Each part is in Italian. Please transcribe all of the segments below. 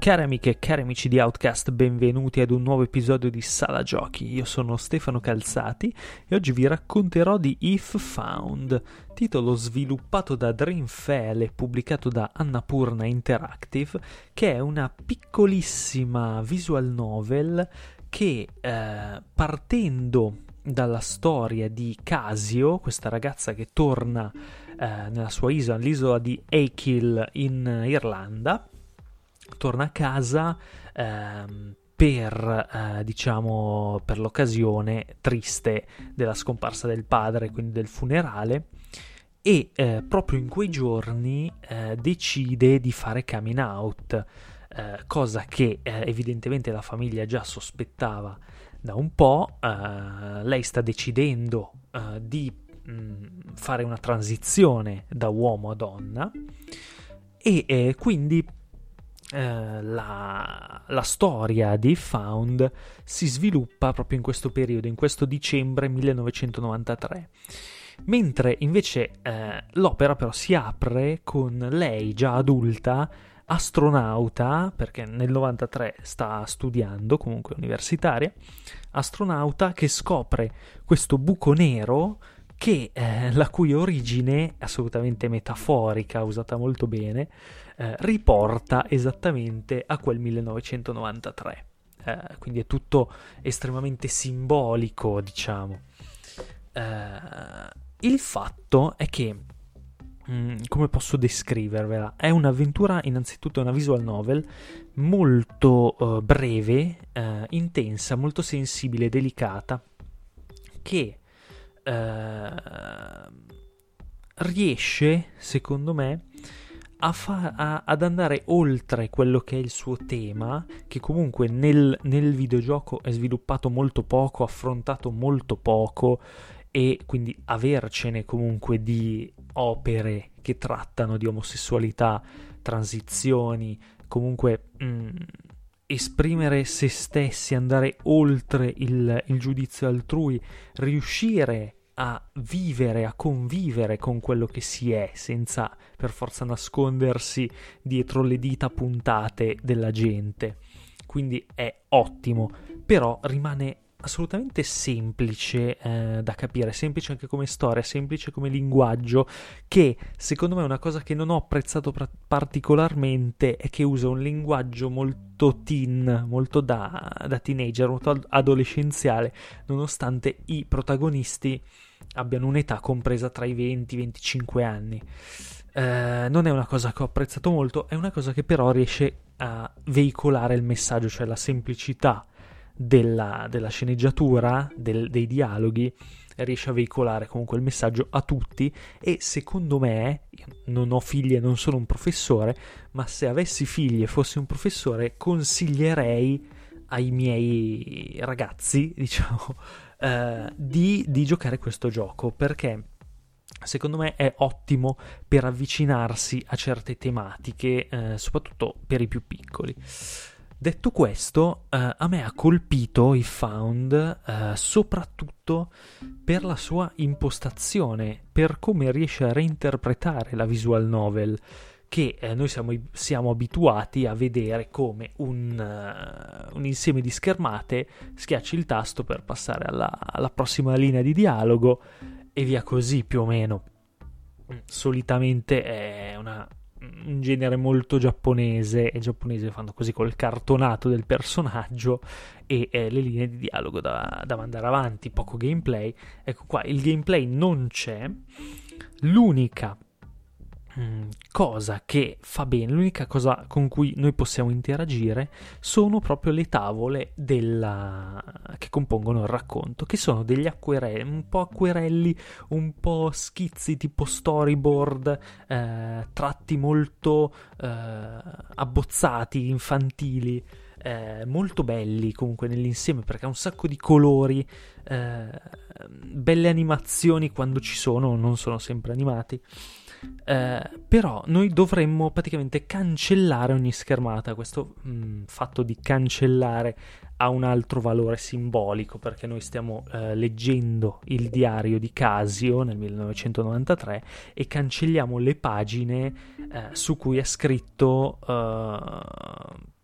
Cari amiche e cari amici di Outcast, benvenuti ad un nuovo episodio di Sala Giochi. Io sono Stefano Calzati e oggi vi racconterò di If Found, titolo sviluppato da Dreamfell e pubblicato da Annapurna Interactive, che è una piccolissima visual novel che eh, partendo dalla storia di Casio, questa ragazza che torna eh, nella sua isola, l'isola di Achill in Irlanda, torna a casa ehm, per, eh, diciamo, per l'occasione triste della scomparsa del padre, quindi del funerale, e eh, proprio in quei giorni eh, decide di fare coming out, eh, cosa che eh, evidentemente la famiglia già sospettava da un po'. Eh, lei sta decidendo di mh, mm, fare una transizione da uomo a donna e quindi eh, la, la, storia di Found si sviluppa proprio in questo periodo, in questo dicembre 1993. Mentre invece eh, l'opera però si apre con lei già adulta, astronauta, perché nel 93 sta studiando, comunque universitaria, astronauta che scopre questo buco nero che, eh, la cui origine, assolutamente metaforica, usata molto bene, eh, riporta esattamente a quel 1993. Eh, quindi è tutto estremamente simbolico, diciamo. Eh, il fatto è che, mh, mm, come posso descrivervela? È un'avventura, innanzitutto, una visual novel molto uh, breve, uh, intensa, molto sensibile, delicata, che uh, riesce, secondo me, a fa- a- ad andare oltre quello che è il suo tema, che comunque nel, nel videogioco è sviluppato molto poco, affrontato molto poco, e quindi avercene comunque di opere che trattano di omosessualità, transizioni, comunque mh, mm, esprimere se stessi, andare oltre il, il giudizio altrui, riuscire a vivere, a convivere con quello che si è, senza per forza nascondersi dietro le dita puntate della gente. Quindi è ottimo, però rimane assolutamente semplice eh, da capire, semplice anche come storia, semplice come linguaggio, che secondo me una cosa che non ho apprezzato pra- particolarmente è che usa un linguaggio molto teen, molto da, da teenager, molto adolescenziale, nonostante i protagonisti abbiano un'età compresa tra i 20 e i 25 anni. Eh, non è una cosa che ho apprezzato molto, è una cosa che però riesce a veicolare il messaggio, cioè la semplicità della, della sceneggiatura, del, dei dialoghi, riesce a veicolare comunque il messaggio a tutti e secondo me, non ho figli e non sono un professore, ma se avessi figli e fossi un professore consiglierei ai miei ragazzi, diciamo, eh, di, di giocare questo gioco perché secondo me è ottimo per avvicinarsi a certe tematiche, eh, soprattutto per i più piccoli. Detto questo, eh, a me ha colpito i Found eh, soprattutto per la sua impostazione, per come riesce a reinterpretare la visual novel che eh, noi siamo, siamo, abituati a vedere come un, uh, un, insieme di schermate, schiacci il tasto per passare alla, alla, prossima linea di dialogo e via così più o meno. Solitamente è una, un genere molto giapponese e i giapponesi fanno così col cartonato del personaggio e eh, le linee di dialogo da, da mandare avanti, poco gameplay. Ecco qua, il gameplay non c'è. L'unica cosa che fa bene, l'unica cosa con cui noi possiamo interagire sono proprio le tavole della... che compongono il racconto, che sono degli acquerelli, un po' acquerelli, un po' schizzi tipo storyboard, eh, tratti molto eh, abbozzati, infantili. Eh, molto belli comunque nell'insieme perché ha un sacco di colori, eh, belle animazioni quando ci sono, non sono sempre animati. Eh, però noi dovremmo praticamente cancellare ogni schermata. Questo mh, mm, fatto di cancellare ha un altro valore simbolico perché noi stiamo eh, leggendo il diario di Casio nel 1993 e cancelliamo le pagine eh, su cui è scritto eh,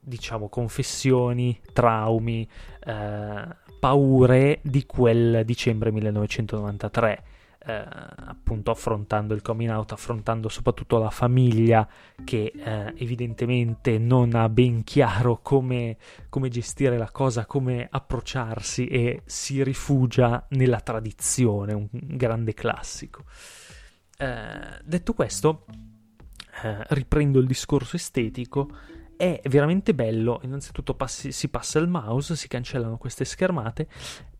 diciamo, confessioni, traumi, eh, paure di quel dicembre 1993 eh, appunto affrontando il coming out, affrontando soprattutto la famiglia che eh, evidentemente non ha ben chiaro come, come gestire la cosa, come approcciarsi e si rifugia nella tradizione, un grande classico. Eh, detto questo, eh, riprendo il discorso estetico è veramente bello. Innanzitutto passi, si passa il mouse, si cancellano queste schermate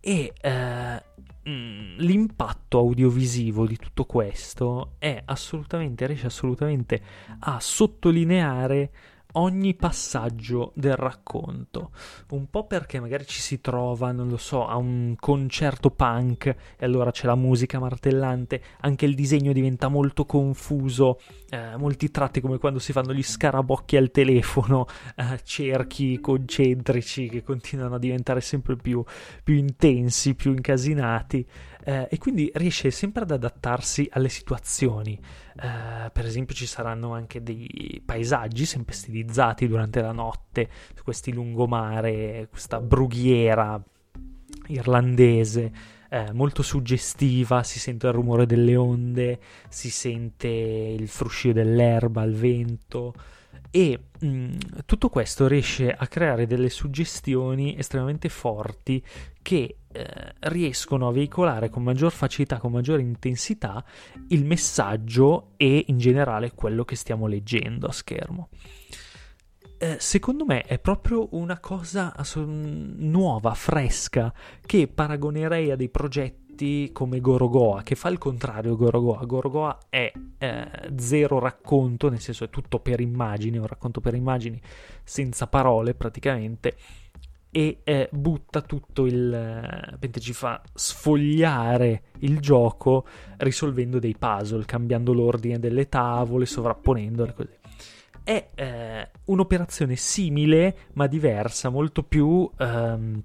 e eh, Mm, l'impatto audiovisivo di tutto questo è assolutamente, riesce assolutamente a sottolineare ogni passaggio del racconto, un po' perché magari ci si trova, non lo so, a un concerto punk e allora c'è la musica martellante, anche il disegno diventa molto confuso, eh, molti tratti come quando si fanno gli scarabocchi al telefono, eh, cerchi concentrici che continuano a diventare sempre più, più intensi, più incasinati eh, e quindi riesce sempre ad adattarsi alle situazioni. Eh, per esempio ci saranno anche dei paesaggi sempre stilizzati durante la notte, questi lungomare, questa brughiera irlandese. Eh, molto suggestiva, si sente il rumore delle onde, si sente il fruscio dell'erba, il vento e mh, mm, tutto questo riesce a creare delle suggestioni estremamente forti che eh, riescono a veicolare con maggior facilità, con maggiore intensità il messaggio e in generale quello che stiamo leggendo a schermo. Eh, secondo me è proprio una cosa nuova, fresca, che paragonerei a dei progetti come Gorogoa, che fa il contrario Gorogoa. Gorogoa è eh, zero racconto, nel senso è tutto per immagini, un racconto per immagini senza parole praticamente e eh, butta tutto il... Eh, ci fa sfogliare il gioco risolvendo dei puzzle, cambiando l'ordine delle tavole, sovrapponendole così. È eh, un'operazione simile ma diversa, molto più ehm,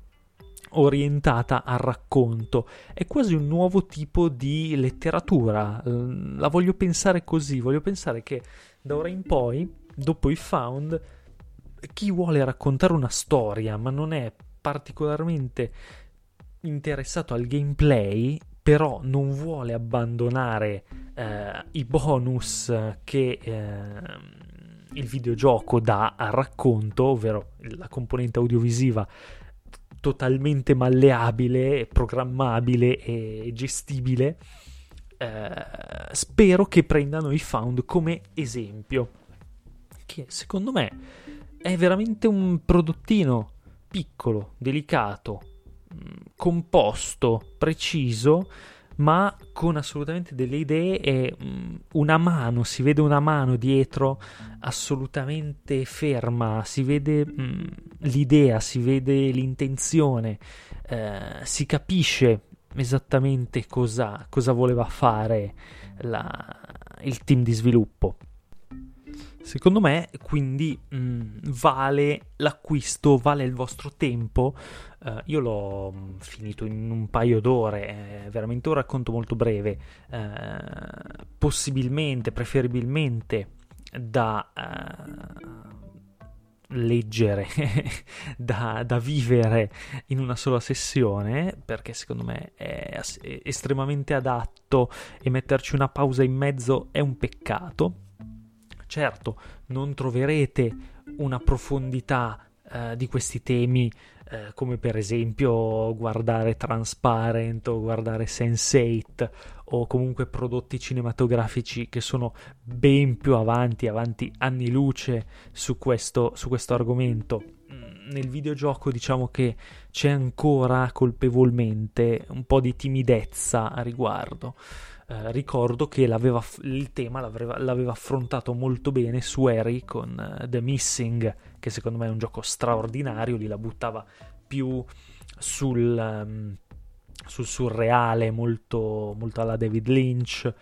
orientata al racconto. È quasi un nuovo tipo di letteratura. La voglio pensare così, voglio pensare che da ora in poi, dopo i found, chi vuole raccontare una storia ma non è particolarmente interessato al gameplay, però non vuole abbandonare eh, i bonus che eh, il videogioco dà al racconto, ovvero la componente audiovisiva totalmente malleabile, programmabile e gestibile, eh, spero che prendano i found come esempio. Che secondo me è veramente un prodottino piccolo, delicato, mm, composto, preciso, ma con assolutamente delle idee e mm, una mano, si vede una mano dietro assolutamente ferma, si vede mm, l'idea, si vede l'intenzione, eh, si capisce esattamente cosa, cosa voleva fare la, il team di sviluppo. Secondo me, quindi, mh, mm, vale l'acquisto, vale il vostro tempo. Uh, io l'ho mm, finito in un paio d'ore, è veramente un racconto molto breve. Uh, possibilmente, preferibilmente, da uh, leggere, da, da, vivere in una sola sessione, perché secondo me è estremamente adatto e metterci una pausa in mezzo è un peccato Certo, non troverete una profondità eh, di questi temi eh, come per esempio guardare Transparent o guardare Sense8 o comunque prodotti cinematografici che sono ben più avanti, avanti anni luce su questo, su questo argomento. Mm, nel videogioco diciamo che c'è ancora colpevolmente un po' di timidezza a riguardo. Eh, ricordo che il tema l'aveva, l'aveva, affrontato molto bene su Eri con uh, The Missing, che secondo me è un gioco straordinario, lì la buttava più sul, um, sul surreale, molto, molto, alla David Lynch.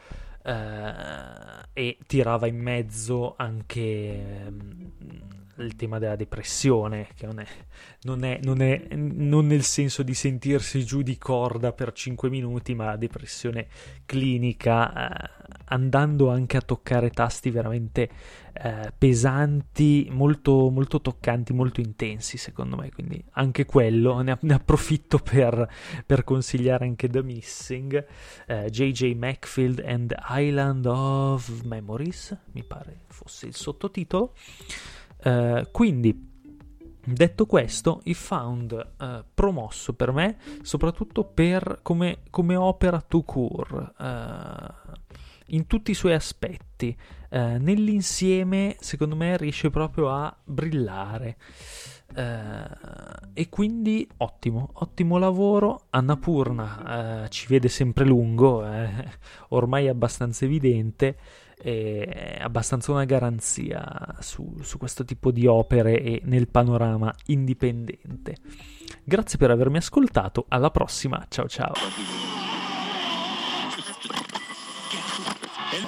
Uh, e tirava in mezzo anche um, il tema della depressione, che non è, non, è, non, è, non nel senso di sentirsi giù di corda per 5 minuti, ma la depressione clinica, eh, andando anche a toccare tasti veramente eh, pesanti, molto, molto toccanti, molto intensi secondo me, quindi anche quello, ne, ne approfitto per, per, consigliare anche The Missing, eh, JJ Macfield and Island of Memories, mi pare fosse il sottotitolo. Uh, quindi, detto questo, i Found uh, promosso per me, soprattutto per come, come opera to cure, uh, in tutti i suoi aspetti. nell'insieme, secondo me, riesce proprio a brillare. e quindi ottimo, ottimo lavoro. Annapurna ci vede sempre lungo, eh, ormai è abbastanza evidente è abbastanza una garanzia su, su questo tipo di opere e nel panorama indipendente. Grazie per avermi ascoltato, alla prossima, ciao ciao.